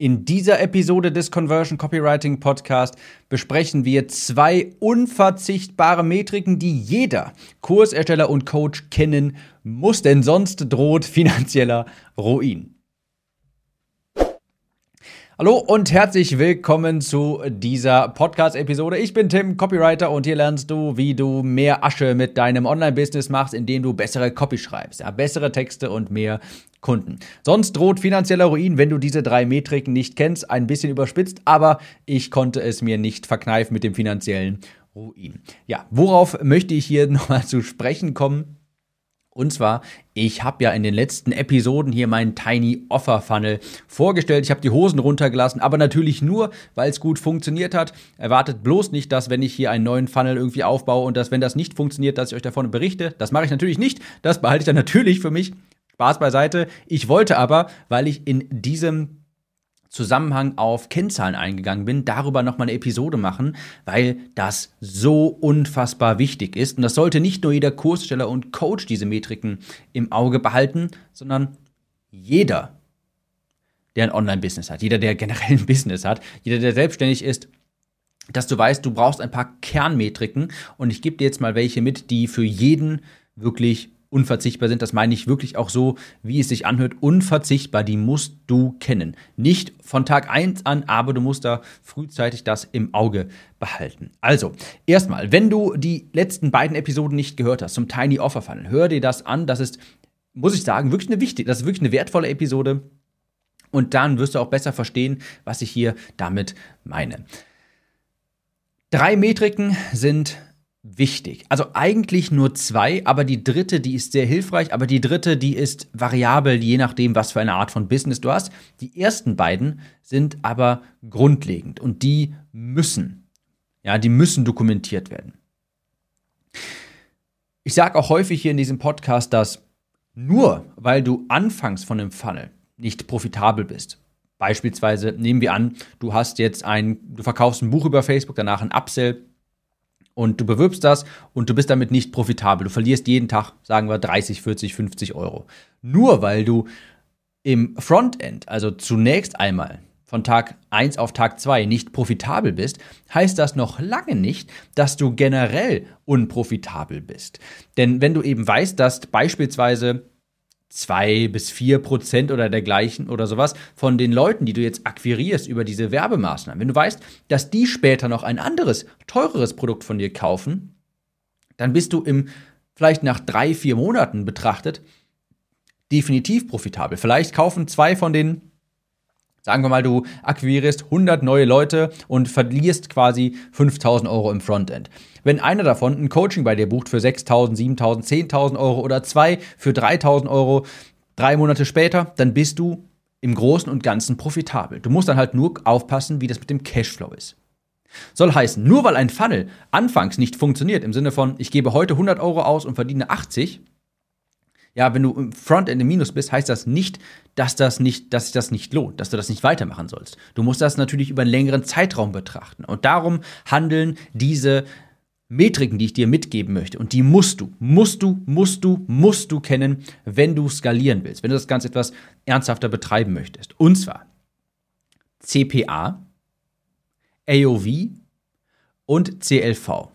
In dieser Episode des Conversion Copywriting Podcast besprechen wir zwei unverzichtbare Metriken, die jeder Kursersteller und Coach kennen muss, denn sonst droht finanzieller Ruin. Hallo und herzlich willkommen zu dieser Podcast-Episode. Ich bin Tim, Copywriter, und hier lernst du, wie du mehr Asche mit deinem Online-Business machst, indem du bessere Copy schreibst, ja, bessere Texte und mehr Kunden. Sonst droht finanzieller Ruin, wenn du diese drei Metriken nicht kennst. Ein bisschen überspitzt, aber ich konnte es mir nicht verkneifen mit dem finanziellen Ruin. Ja, worauf möchte ich hier nochmal zu sprechen kommen? Und zwar, ich habe ja in den letzten Episoden hier meinen Tiny Offer Funnel vorgestellt. Ich habe die Hosen runtergelassen, aber natürlich nur, weil es gut funktioniert hat. Erwartet bloß nicht, dass wenn ich hier einen neuen Funnel irgendwie aufbaue und dass wenn das nicht funktioniert, dass ich euch davon berichte. Das mache ich natürlich nicht. Das behalte ich dann natürlich für mich. Spaß beiseite. Ich wollte aber, weil ich in diesem Zusammenhang auf Kennzahlen eingegangen bin, darüber nochmal eine Episode machen, weil das so unfassbar wichtig ist. Und das sollte nicht nur jeder Kurssteller und Coach diese Metriken im Auge behalten, sondern jeder, der ein Online-Business hat, jeder, der generell ein Business hat, jeder, der selbstständig ist, dass du weißt, du brauchst ein paar Kernmetriken und ich gebe dir jetzt mal welche mit, die für jeden wirklich unverzichtbar sind. Das meine ich wirklich auch so, wie es sich anhört. Unverzichtbar, die musst du kennen. Nicht von Tag 1 an, aber du musst da frühzeitig das im Auge behalten. Also, erstmal, wenn du die letzten beiden Episoden nicht gehört hast zum Tiny Offer Funnel, hör dir das an. Das ist, muss ich sagen, wirklich eine wichtige, das ist wirklich eine wertvolle Episode. Und dann wirst du auch besser verstehen, was ich hier damit meine. Drei Metriken sind wichtig. Also eigentlich nur zwei, aber die dritte, die ist sehr hilfreich, aber die dritte, die ist variabel, je nachdem, was für eine Art von Business du hast. Die ersten beiden sind aber grundlegend und die müssen, ja, die müssen dokumentiert werden. Ich sage auch häufig hier in diesem Podcast, dass nur weil du anfangs von einem Funnel nicht profitabel bist, Beispielsweise nehmen wir an, du hast jetzt ein, du verkaufst ein Buch über Facebook, danach ein Upsell, und du bewirbst das und du bist damit nicht profitabel. Du verlierst jeden Tag, sagen wir, 30, 40, 50 Euro. Nur weil du im Frontend, also zunächst einmal von Tag 1 auf Tag 2 nicht profitabel bist, heißt das noch lange nicht, dass du generell unprofitabel bist. Denn wenn du eben weißt, dass beispielsweise zwei bis vier Prozent oder dergleichen oder sowas von den Leuten, die du jetzt akquirierst über diese Werbemaßnahmen, wenn du weißt, dass die später noch ein anderes, teureres Produkt von dir kaufen, dann bist du im vielleicht nach drei, vier Monaten betrachtet definitiv profitabel. Vielleicht kaufen zwei von den Sagen wir mal, du akquirierst 100 neue Leute und verlierst quasi 5000 Euro im Frontend. Wenn einer davon ein Coaching bei dir bucht für 6000, 7000, 10.000 Euro oder zwei für 3000 Euro drei Monate später, dann bist du im Großen und Ganzen profitabel. Du musst dann halt nur aufpassen, wie das mit dem Cashflow ist. Soll heißen, nur weil ein Funnel anfangs nicht funktioniert, im Sinne von, ich gebe heute 100 Euro aus und verdiene 80, ja, wenn du im Frontend im Minus bist, heißt das nicht, dass das nicht, dass sich das nicht lohnt, dass du das nicht weitermachen sollst. Du musst das natürlich über einen längeren Zeitraum betrachten. Und darum handeln diese Metriken, die ich dir mitgeben möchte. Und die musst du, musst du, musst du, musst du kennen, wenn du skalieren willst, wenn du das Ganze etwas ernsthafter betreiben möchtest. Und zwar CPA, AOV und CLV.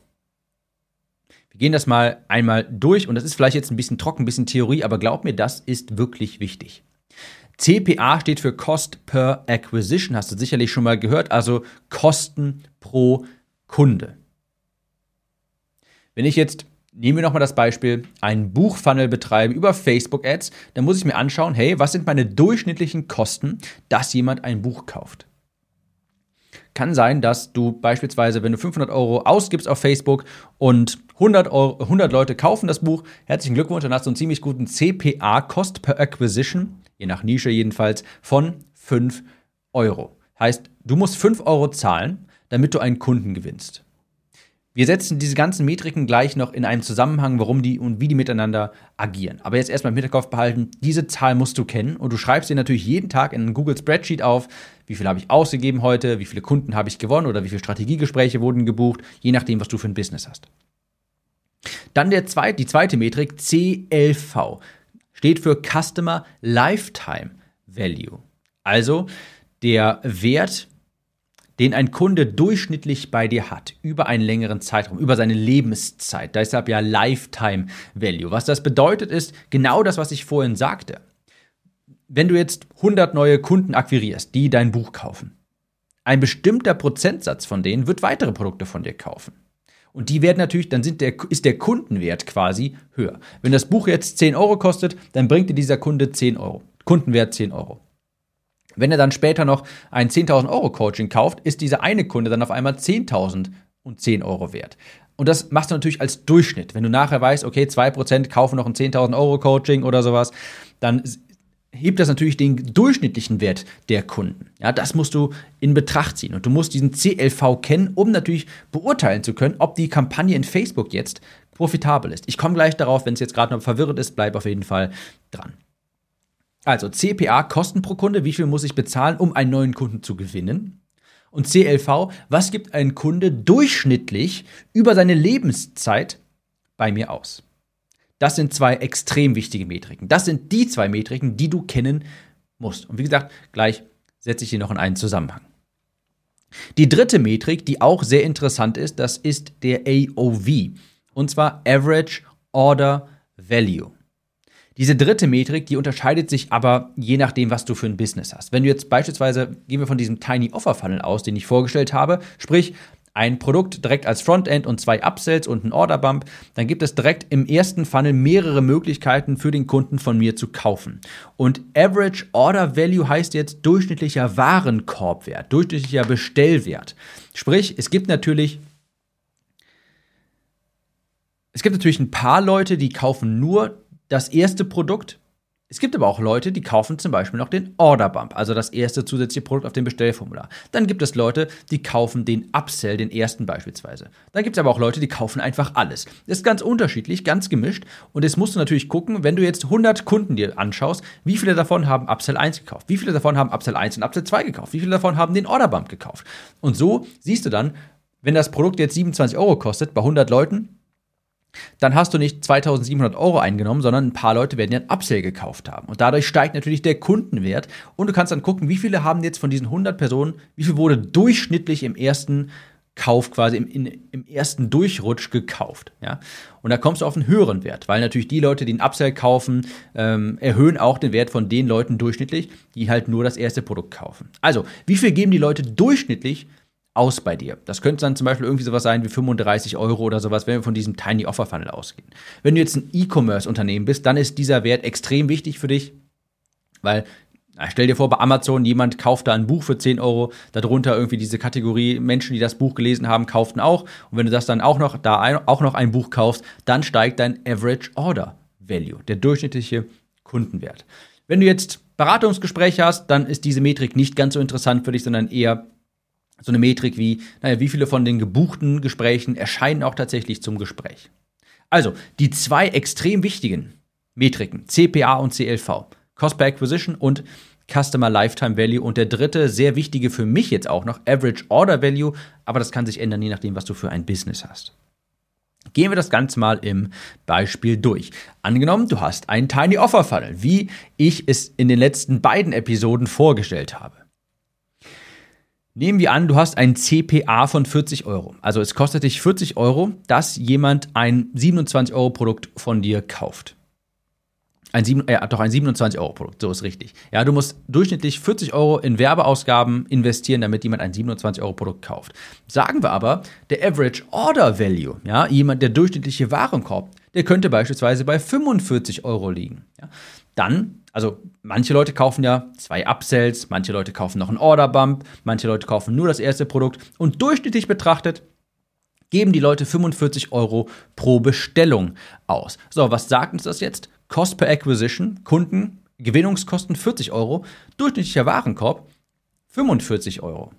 Wir gehen das mal einmal durch und das ist vielleicht jetzt ein bisschen trocken, ein bisschen Theorie, aber glaub mir, das ist wirklich wichtig. CPA steht für Cost per Acquisition, hast du sicherlich schon mal gehört, also Kosten pro Kunde. Wenn ich jetzt, nehmen wir nochmal das Beispiel, einen Buchfunnel betreibe über Facebook Ads, dann muss ich mir anschauen, hey, was sind meine durchschnittlichen Kosten, dass jemand ein Buch kauft? Kann sein, dass du beispielsweise, wenn du 500 Euro ausgibst auf Facebook und 100, Euro, 100 Leute kaufen das Buch, herzlichen Glückwunsch, dann hast du einen ziemlich guten CPA, Cost per Acquisition, je nach Nische jedenfalls, von 5 Euro. Heißt, du musst 5 Euro zahlen, damit du einen Kunden gewinnst. Wir setzen diese ganzen Metriken gleich noch in einen Zusammenhang, warum die und wie die miteinander agieren. Aber jetzt erstmal im Hinterkopf behalten, diese Zahl musst du kennen und du schreibst dir natürlich jeden Tag in einen Google Spreadsheet auf, wie viel habe ich ausgegeben heute, wie viele Kunden habe ich gewonnen oder wie viele Strategiegespräche wurden gebucht, je nachdem, was du für ein Business hast. Dann der zweite, die zweite Metrik, CLV, steht für Customer Lifetime Value. Also der Wert, den ein Kunde durchschnittlich bei dir hat, über einen längeren Zeitraum, über seine Lebenszeit. Deshalb ja Lifetime Value. Was das bedeutet, ist genau das, was ich vorhin sagte. Wenn du jetzt 100 neue Kunden akquirierst, die dein Buch kaufen, ein bestimmter Prozentsatz von denen wird weitere Produkte von dir kaufen. Und die werden natürlich, dann der, ist der Kundenwert quasi höher. Wenn das Buch jetzt 10 Euro kostet, dann bringt dir dieser Kunde 10 Euro. Kundenwert 10 Euro. Wenn er dann später noch ein 10.000 Euro Coaching kauft, ist dieser eine Kunde dann auf einmal 10.000 und 10 Euro wert. Und das machst du natürlich als Durchschnitt. Wenn du nachher weißt, okay, 2% kaufen noch ein 10.000 Euro Coaching oder sowas, dann hebt das natürlich den durchschnittlichen Wert der Kunden. Ja, das musst du in Betracht ziehen. Und du musst diesen CLV kennen, um natürlich beurteilen zu können, ob die Kampagne in Facebook jetzt profitabel ist. Ich komme gleich darauf, wenn es jetzt gerade noch verwirrend ist, bleib auf jeden Fall dran. Also CPA, Kosten pro Kunde, wie viel muss ich bezahlen, um einen neuen Kunden zu gewinnen? Und CLV, was gibt ein Kunde durchschnittlich über seine Lebenszeit bei mir aus? Das sind zwei extrem wichtige Metriken. Das sind die zwei Metriken, die du kennen musst. Und wie gesagt, gleich setze ich die noch in einen Zusammenhang. Die dritte Metrik, die auch sehr interessant ist, das ist der AOV. Und zwar Average Order Value. Diese dritte Metrik, die unterscheidet sich aber je nachdem, was du für ein Business hast. Wenn du jetzt beispielsweise, gehen wir von diesem Tiny Offer Funnel aus, den ich vorgestellt habe, sprich, ein Produkt direkt als Frontend und zwei Upsells und ein Order Bump, dann gibt es direkt im ersten Funnel mehrere Möglichkeiten für den Kunden von mir zu kaufen. Und Average Order Value heißt jetzt durchschnittlicher Warenkorbwert, durchschnittlicher Bestellwert. Sprich, es gibt natürlich es gibt natürlich ein paar Leute, die kaufen nur das erste Produkt es gibt aber auch Leute, die kaufen zum Beispiel noch den Order Bump, also das erste zusätzliche Produkt auf dem Bestellformular. Dann gibt es Leute, die kaufen den Upsell, den ersten beispielsweise. Dann gibt es aber auch Leute, die kaufen einfach alles. Das ist ganz unterschiedlich, ganz gemischt. Und jetzt musst du natürlich gucken, wenn du jetzt 100 Kunden dir anschaust, wie viele davon haben Upsell 1 gekauft? Wie viele davon haben Upsell 1 und Upsell 2 gekauft? Wie viele davon haben den Order Bump gekauft? Und so siehst du dann, wenn das Produkt jetzt 27 Euro kostet bei 100 Leuten, dann hast du nicht 2700 Euro eingenommen, sondern ein paar Leute werden ja ein Upsell gekauft haben. Und dadurch steigt natürlich der Kundenwert. Und du kannst dann gucken, wie viele haben jetzt von diesen 100 Personen, wie viel wurde durchschnittlich im ersten Kauf quasi im, in, im ersten Durchrutsch gekauft. Ja? Und da kommst du auf einen höheren Wert, weil natürlich die Leute, die einen Upsell kaufen, ähm, erhöhen auch den Wert von den Leuten durchschnittlich, die halt nur das erste Produkt kaufen. Also, wie viel geben die Leute durchschnittlich aus bei dir. Das könnte dann zum Beispiel irgendwie sowas sein wie 35 Euro oder sowas, wenn wir von diesem Tiny Offer Funnel ausgehen. Wenn du jetzt ein E-Commerce-Unternehmen bist, dann ist dieser Wert extrem wichtig für dich, weil na, stell dir vor, bei Amazon, jemand kauft da ein Buch für 10 Euro, darunter irgendwie diese Kategorie Menschen, die das Buch gelesen haben, kauften auch. Und wenn du das dann auch noch, da ein, auch noch ein Buch kaufst, dann steigt dein Average Order Value, der durchschnittliche Kundenwert. Wenn du jetzt Beratungsgespräche hast, dann ist diese Metrik nicht ganz so interessant für dich, sondern eher so eine Metrik wie, naja, wie viele von den gebuchten Gesprächen erscheinen auch tatsächlich zum Gespräch. Also, die zwei extrem wichtigen Metriken, CPA und CLV, Cost per Acquisition und Customer Lifetime Value und der dritte, sehr wichtige für mich jetzt auch noch, Average Order Value, aber das kann sich ändern, je nachdem, was du für ein Business hast. Gehen wir das Ganze mal im Beispiel durch. Angenommen, du hast einen Tiny Offer Funnel, wie ich es in den letzten beiden Episoden vorgestellt habe. Nehmen wir an, du hast ein CPA von 40 Euro. Also es kostet dich 40 Euro, dass jemand ein 27 Euro Produkt von dir kauft. Ein, 7, äh, doch ein 27 Euro Produkt, so ist richtig. Ja, du musst durchschnittlich 40 Euro in Werbeausgaben investieren, damit jemand ein 27 Euro Produkt kauft. Sagen wir aber, der Average Order Value, ja, jemand, der durchschnittliche Warenkorb, der könnte beispielsweise bei 45 Euro liegen. Ja. Dann also manche Leute kaufen ja zwei Upsells, manche Leute kaufen noch einen Order Bump, manche Leute kaufen nur das erste Produkt und durchschnittlich betrachtet geben die Leute 45 Euro pro Bestellung aus. So, was sagt uns das jetzt? Cost per Acquisition, Kunden, Gewinnungskosten 40 Euro, durchschnittlicher Warenkorb 45 Euro.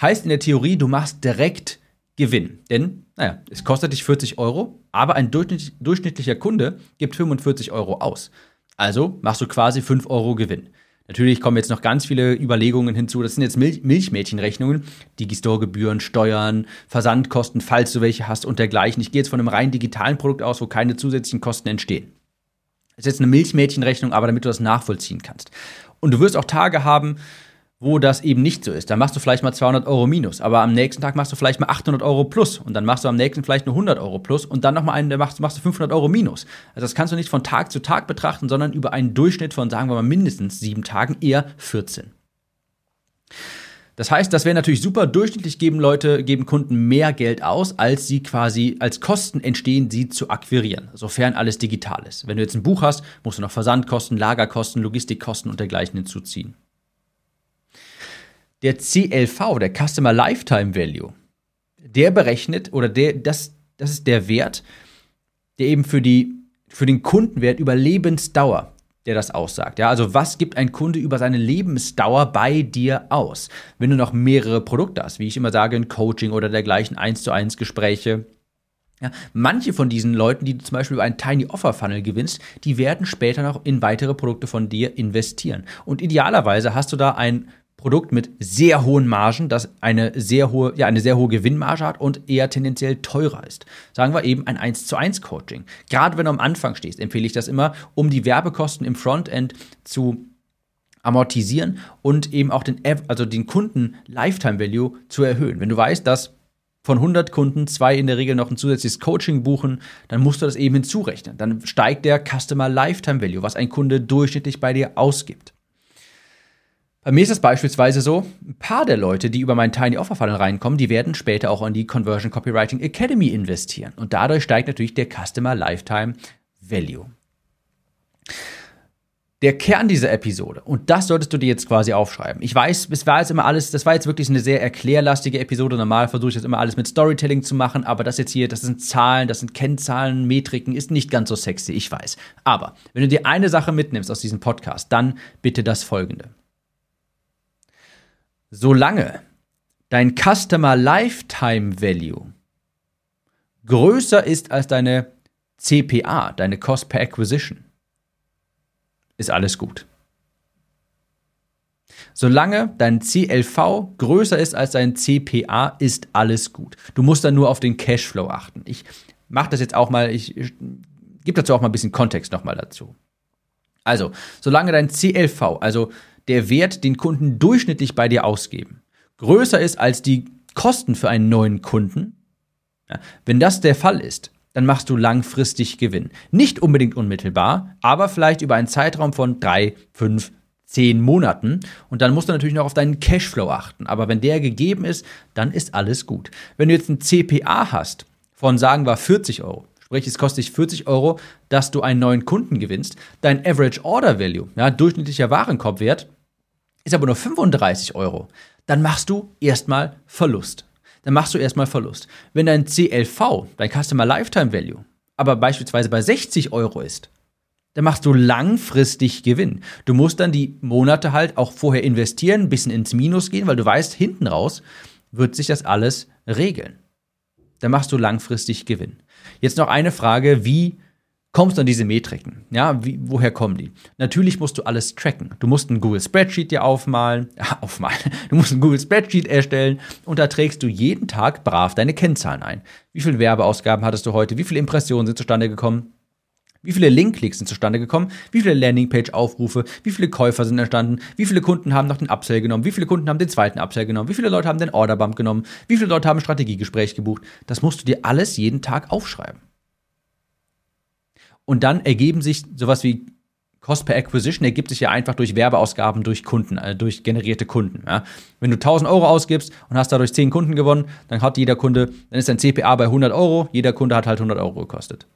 Heißt in der Theorie, du machst direkt Gewinn. Denn, naja, es kostet dich 40 Euro, aber ein durchschnittlicher Kunde gibt 45 Euro aus. Also machst du quasi 5 Euro Gewinn. Natürlich kommen jetzt noch ganz viele Überlegungen hinzu. Das sind jetzt Mil Milchmädchenrechnungen, Digistore-Gebühren, Steuern, Versandkosten, falls du welche hast und dergleichen. Ich gehe jetzt von einem rein digitalen Produkt aus, wo keine zusätzlichen Kosten entstehen. Das ist jetzt eine Milchmädchenrechnung, aber damit du das nachvollziehen kannst. Und du wirst auch Tage haben, wo das eben nicht so ist. Dann machst du vielleicht mal 200 Euro minus, aber am nächsten Tag machst du vielleicht mal 800 Euro plus und dann machst du am nächsten vielleicht nur 100 Euro plus und dann nochmal einen, der machst, machst du 500 Euro minus. Also das kannst du nicht von Tag zu Tag betrachten, sondern über einen Durchschnitt von, sagen wir mal, mindestens sieben Tagen, eher 14. Das heißt, das wäre natürlich super. Durchschnittlich geben Leute, geben Kunden mehr Geld aus, als sie quasi als Kosten entstehen, sie zu akquirieren, sofern alles digital ist. Wenn du jetzt ein Buch hast, musst du noch Versandkosten, Lagerkosten, Logistikkosten und dergleichen hinzuziehen. Der CLV, der Customer Lifetime Value, der berechnet oder der, das, das ist der Wert, der eben für, die, für den Kundenwert über Lebensdauer der das aussagt. Ja, also was gibt ein Kunde über seine Lebensdauer bei dir aus? Wenn du noch mehrere Produkte hast, wie ich immer sage, ein Coaching oder dergleichen, eins zu eins Gespräche. Ja, manche von diesen Leuten, die du zum Beispiel über einen Tiny Offer Funnel gewinnst, die werden später noch in weitere Produkte von dir investieren. Und idealerweise hast du da ein Produkt mit sehr hohen Margen, das eine sehr hohe, ja, eine sehr hohe Gewinnmarge hat und eher tendenziell teurer ist. Sagen wir eben ein 1 zu 1 Coaching. Gerade wenn du am Anfang stehst, empfehle ich das immer, um die Werbekosten im Frontend zu amortisieren und eben auch den, also den Kunden Lifetime Value zu erhöhen. Wenn du weißt, dass von 100 Kunden zwei in der Regel noch ein zusätzliches Coaching buchen, dann musst du das eben hinzurechnen. Dann steigt der Customer Lifetime Value, was ein Kunde durchschnittlich bei dir ausgibt. Bei mir ist es beispielsweise so, ein paar der Leute, die über meinen Tiny Offer Funnel reinkommen, die werden später auch in die Conversion Copywriting Academy investieren. Und dadurch steigt natürlich der Customer Lifetime Value. Der Kern dieser Episode, und das solltest du dir jetzt quasi aufschreiben. Ich weiß, es war jetzt immer alles, das war jetzt wirklich eine sehr erklärlastige Episode. Normal versuche ich jetzt immer alles mit Storytelling zu machen, aber das jetzt hier, das sind Zahlen, das sind Kennzahlen, Metriken, ist nicht ganz so sexy, ich weiß. Aber wenn du dir eine Sache mitnimmst aus diesem Podcast, dann bitte das folgende. Solange dein Customer Lifetime Value größer ist als deine CPA, deine Cost per Acquisition, ist alles gut. Solange dein CLV größer ist als dein CPA, ist alles gut. Du musst dann nur auf den Cashflow achten. Ich mache das jetzt auch mal, ich, ich gebe dazu auch mal ein bisschen Kontext nochmal dazu. Also, solange dein CLV, also der Wert, den Kunden durchschnittlich bei dir ausgeben, größer ist als die Kosten für einen neuen Kunden, ja, wenn das der Fall ist, dann machst du langfristig Gewinn. Nicht unbedingt unmittelbar, aber vielleicht über einen Zeitraum von drei, fünf, zehn Monaten. Und dann musst du natürlich noch auf deinen Cashflow achten. Aber wenn der gegeben ist, dann ist alles gut. Wenn du jetzt ein CPA hast von, sagen wir, 40 Euro, Sprich, es kostet dich 40 Euro, dass du einen neuen Kunden gewinnst. Dein Average Order Value, ja, durchschnittlicher Warenkorbwert, ist aber nur 35 Euro, dann machst du erstmal Verlust. Dann machst du erstmal Verlust. Wenn dein CLV, dein Customer Lifetime Value, aber beispielsweise bei 60 Euro ist, dann machst du langfristig Gewinn. Du musst dann die Monate halt auch vorher investieren, ein bisschen ins Minus gehen, weil du weißt, hinten raus wird sich das alles regeln. Dann machst du langfristig Gewinn. Jetzt noch eine Frage, wie kommst du an diese Metriken. Ja, wie, woher kommen die? Natürlich musst du alles tracken. Du musst ein Google Spreadsheet dir aufmalen, ja, aufmalen. Du musst ein Google Spreadsheet erstellen und da trägst du jeden Tag brav deine Kennzahlen ein. Wie viele Werbeausgaben hattest du heute? Wie viele Impressionen sind zustande gekommen? Wie viele Link-Klicks sind zustande gekommen? Wie viele Landingpage-Aufrufe? Wie viele Käufer sind entstanden? Wie viele Kunden haben noch den Upsell genommen? Wie viele Kunden haben den zweiten Upsell genommen? Wie viele Leute haben den Orderbump genommen? Wie viele Leute haben ein Strategiegespräch gebucht? Das musst du dir alles jeden Tag aufschreiben. Und dann ergeben sich sowas wie Cost per Acquisition ergibt sich ja einfach durch Werbeausgaben durch Kunden, äh, durch generierte Kunden. Ja. Wenn du 1000 Euro ausgibst und hast dadurch 10 Kunden gewonnen, dann hat jeder Kunde, dann ist dein CPA bei 100 Euro, jeder Kunde hat halt 100 Euro gekostet.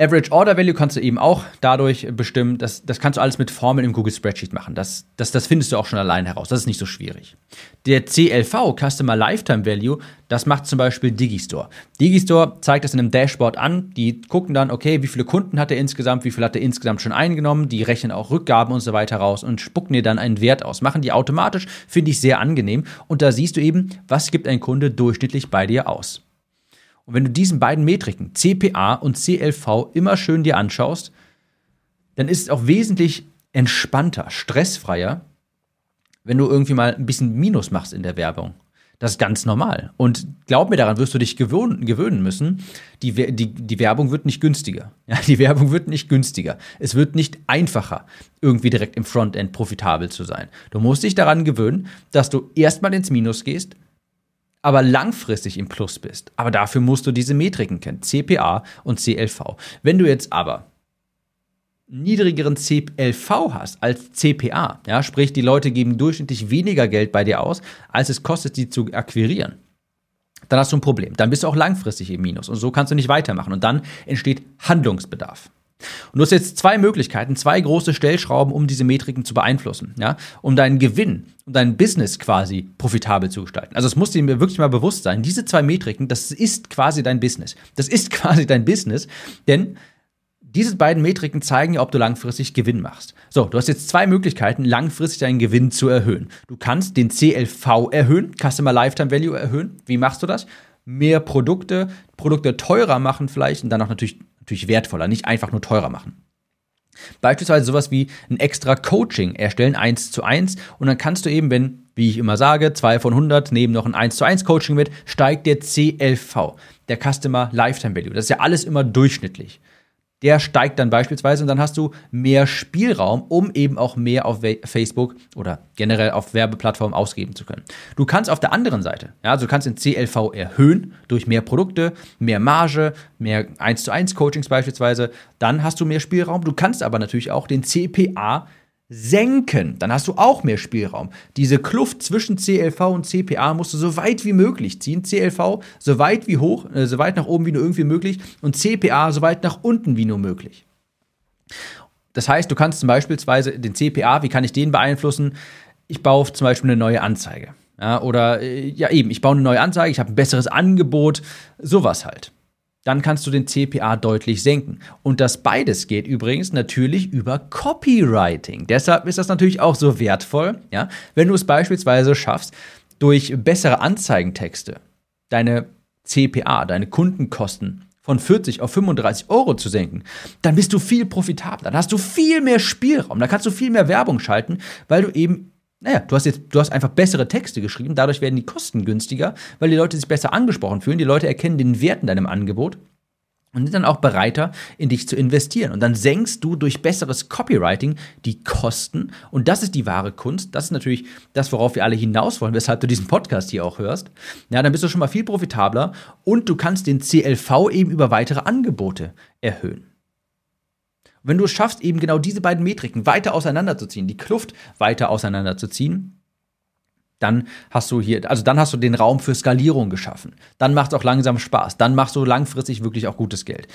Average Order Value kannst du eben auch dadurch bestimmen. Das, das kannst du alles mit Formeln im Google Spreadsheet machen. Das, das, das findest du auch schon allein heraus. Das ist nicht so schwierig. Der CLV, Customer Lifetime Value, das macht zum Beispiel Digistore. Digistore zeigt das in einem Dashboard an. Die gucken dann, okay, wie viele Kunden hat er insgesamt, wie viel hat er insgesamt schon eingenommen. Die rechnen auch Rückgaben und so weiter raus und spucken dir dann einen Wert aus. Machen die automatisch, finde ich sehr angenehm. Und da siehst du eben, was gibt ein Kunde durchschnittlich bei dir aus. Und wenn du diesen beiden Metriken, CPA und CLV, immer schön dir anschaust, dann ist es auch wesentlich entspannter, stressfreier, wenn du irgendwie mal ein bisschen Minus machst in der Werbung. Das ist ganz normal. Und glaub mir, daran wirst du dich gewöhnen, gewöhnen müssen. Die, die, die Werbung wird nicht günstiger. Ja, die Werbung wird nicht günstiger. Es wird nicht einfacher, irgendwie direkt im Frontend profitabel zu sein. Du musst dich daran gewöhnen, dass du erstmal ins Minus gehst, aber langfristig im Plus bist. Aber dafür musst du diese Metriken kennen, CPA und CLV. Wenn du jetzt aber niedrigeren CLV hast als CPA, ja, sprich die Leute geben durchschnittlich weniger Geld bei dir aus, als es kostet, sie zu akquirieren, dann hast du ein Problem. Dann bist du auch langfristig im Minus und so kannst du nicht weitermachen und dann entsteht Handlungsbedarf. Und du hast jetzt zwei Möglichkeiten, zwei große Stellschrauben, um diese Metriken zu beeinflussen, ja, um deinen Gewinn, um dein Business quasi profitabel zu gestalten. Also es muss dir wirklich mal bewusst sein, diese zwei Metriken, das ist quasi dein Business. Das ist quasi dein Business, denn diese beiden Metriken zeigen ja, ob du langfristig Gewinn machst. So, du hast jetzt zwei Möglichkeiten, langfristig deinen Gewinn zu erhöhen. Du kannst den CLV erhöhen, Customer Lifetime Value erhöhen. Wie machst du das? Mehr Produkte, Produkte teurer machen vielleicht und dann auch natürlich, natürlich wertvoller, nicht einfach nur teurer machen. Beispielsweise sowas wie ein extra Coaching erstellen, eins zu eins. Und dann kannst du eben, wenn, wie ich immer sage, zwei von 100 nehmen noch ein 1 zu 1 Coaching mit, steigt der CLV, der Customer Lifetime Value. Das ist ja alles immer durchschnittlich der steigt dann beispielsweise und dann hast du mehr Spielraum, um eben auch mehr auf Facebook oder generell auf Werbeplattformen ausgeben zu können. Du kannst auf der anderen Seite, ja, also du kannst den CLV erhöhen durch mehr Produkte, mehr Marge, mehr 1 zu 1 Coachings beispielsweise, dann hast du mehr Spielraum. Du kannst aber natürlich auch den CPA senken, dann hast du auch mehr Spielraum. Diese Kluft zwischen CLV und CPA musst du so weit wie möglich ziehen. CLV so weit wie hoch, äh, so weit nach oben wie nur irgendwie möglich und CPA so weit nach unten wie nur möglich. Das heißt, du kannst zum Beispiel den CPA, wie kann ich den beeinflussen? Ich baue zum Beispiel eine neue Anzeige. Ja, oder äh, ja eben, ich baue eine neue Anzeige, ich habe ein besseres Angebot, sowas halt dann kannst du den CPA deutlich senken. Und das beides geht übrigens natürlich über Copywriting. Deshalb ist das natürlich auch so wertvoll, ja, wenn du es beispielsweise schaffst, durch bessere Anzeigentexte deine CPA, deine Kundenkosten von 40 auf 35 Euro zu senken, dann bist du viel profitabler, dann hast du viel mehr Spielraum, dann kannst du viel mehr Werbung schalten, weil du eben naja, du hast jetzt, du hast einfach bessere Texte geschrieben, dadurch werden die Kosten günstiger, weil die Leute sich besser angesprochen fühlen, die Leute erkennen den Wert in deinem Angebot und sind dann auch bereiter, in dich zu investieren. Und dann senkst du durch besseres Copywriting die Kosten. Und das ist die wahre Kunst. Das ist natürlich das, worauf wir alle hinaus wollen, weshalb du diesen Podcast hier auch hörst. Ja, dann bist du schon mal viel profitabler und du kannst den CLV eben über weitere Angebote erhöhen. Wenn du es schaffst, eben genau diese beiden Metriken weiter auseinanderzuziehen, die Kluft weiter auseinanderzuziehen, dann hast du hier, also dann hast du den Raum für Skalierung geschaffen. Dann macht es auch langsam Spaß. Dann machst du langfristig wirklich auch gutes Geld.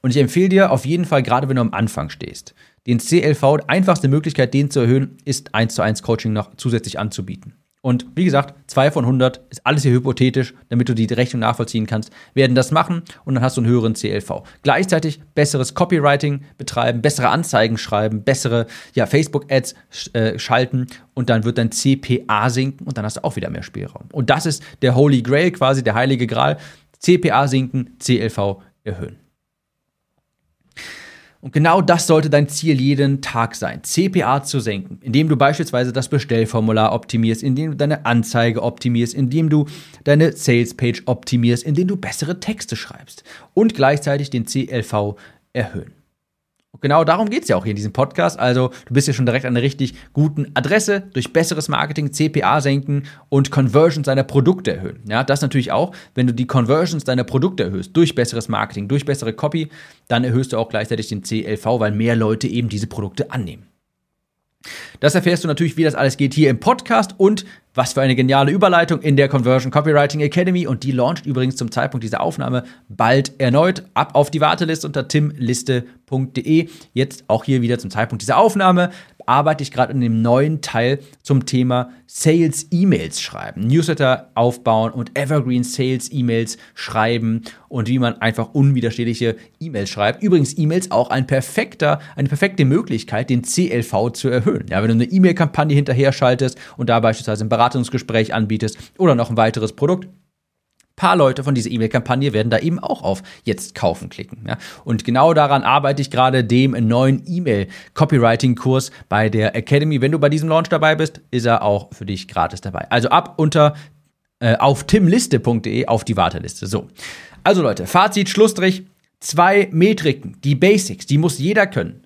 Und ich empfehle dir auf jeden Fall, gerade wenn du am Anfang stehst, den CLV, einfachste Möglichkeit, den zu erhöhen, ist 1 zu 1 Coaching noch zusätzlich anzubieten. Und wie gesagt, 2 von 100 ist alles hier hypothetisch, damit du die Rechnung nachvollziehen kannst, werden das machen und dann hast du einen höheren CLV. Gleichzeitig besseres Copywriting betreiben, bessere Anzeigen schreiben, bessere ja, Facebook-Ads äh, schalten und dann wird dein CPA sinken und dann hast du auch wieder mehr Spielraum. Und das ist der Holy Grail quasi, der heilige Gral. CPA sinken, CLV erhöhen. Und genau das sollte dein Ziel jeden Tag sein, CPA zu senken, indem du beispielsweise das Bestellformular optimierst, indem du deine Anzeige optimierst, indem du deine Salespage optimierst, indem du bessere Texte schreibst und gleichzeitig den CLV erhöhen genau darum geht es ja auch hier in diesem Podcast. Also du bist ja schon direkt an einer richtig guten Adresse durch besseres Marketing, CPA senken und Conversions deiner Produkte erhöhen. Ja, das natürlich auch, wenn du die Conversions deiner Produkte erhöhst durch besseres Marketing, durch bessere Copy, dann erhöhst du auch gleichzeitig den CLV, weil mehr Leute eben diese Produkte annehmen. Das erfährst du natürlich, wie das alles geht hier im Podcast und was für eine geniale Überleitung in der Conversion Copywriting Academy. Und die launcht übrigens zum Zeitpunkt dieser Aufnahme bald erneut. Ab auf die Warteliste unter timliste.de. Jetzt auch hier wieder zum Zeitpunkt dieser Aufnahme arbeite ich gerade in dem neuen Teil zum Thema Sales E-Mails schreiben, Newsletter aufbauen und Evergreen Sales E-Mails schreiben und wie man einfach unwiderstehliche E-Mails schreibt. Übrigens E-Mails auch ein perfekter, eine perfekte Möglichkeit, den CLV zu erhöhen. Ja, wenn du eine E-Mail-Kampagne hinterher schaltest und da beispielsweise ein Beratungsgespräch anbietest oder noch ein weiteres Produkt, paar Leute von dieser E-Mail-Kampagne werden da eben auch auf Jetzt kaufen klicken. Ja? Und genau daran arbeite ich gerade dem neuen E-Mail-Copywriting-Kurs bei der Academy. Wenn du bei diesem Launch dabei bist, ist er auch für dich gratis dabei. Also ab unter äh, auf timliste.de auf die Warteliste. So. Also Leute, Fazit, Schlussstrich. Zwei Metriken, die Basics, die muss jeder können.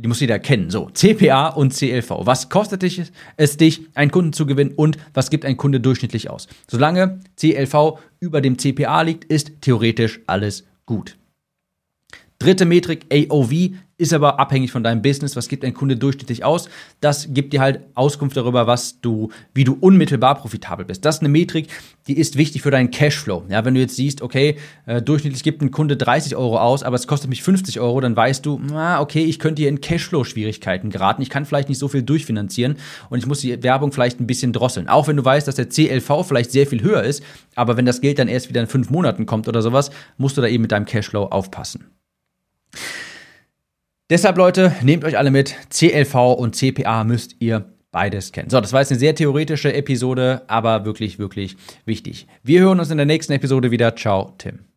Die muss jeder kennen. So, CPA und CLV. Was kostet es dich, einen Kunden zu gewinnen und was gibt ein Kunde durchschnittlich aus? Solange CLV über dem CPA liegt, ist theoretisch alles gut. Dritte Metrik, AOV, ist aber abhängig von deinem Business. Was gibt ein Kunde durchschnittlich aus? Das gibt dir halt Auskunft darüber, was du, wie du unmittelbar profitabel bist. Das ist eine Metrik, die ist wichtig für deinen Cashflow. Ja, wenn du jetzt siehst, okay, äh, durchschnittlich gibt ein Kunde 30 Euro aus, aber es kostet mich 50 Euro, dann weißt du, na, okay, ich könnte hier in Cashflow-Schwierigkeiten geraten. Ich kann vielleicht nicht so viel durchfinanzieren und ich muss die Werbung vielleicht ein bisschen drosseln. Auch wenn du weißt, dass der CLV vielleicht sehr viel höher ist, aber wenn das Geld dann erst wieder in fünf Monaten kommt oder sowas, musst du da eben mit deinem Cashflow aufpassen. Deshalb, Leute, nehmt euch alle mit. CLV und CPA müsst ihr beides kennen. So, das war jetzt eine sehr theoretische Episode, aber wirklich, wirklich wichtig. Wir hören uns in der nächsten Episode wieder. Ciao, Tim.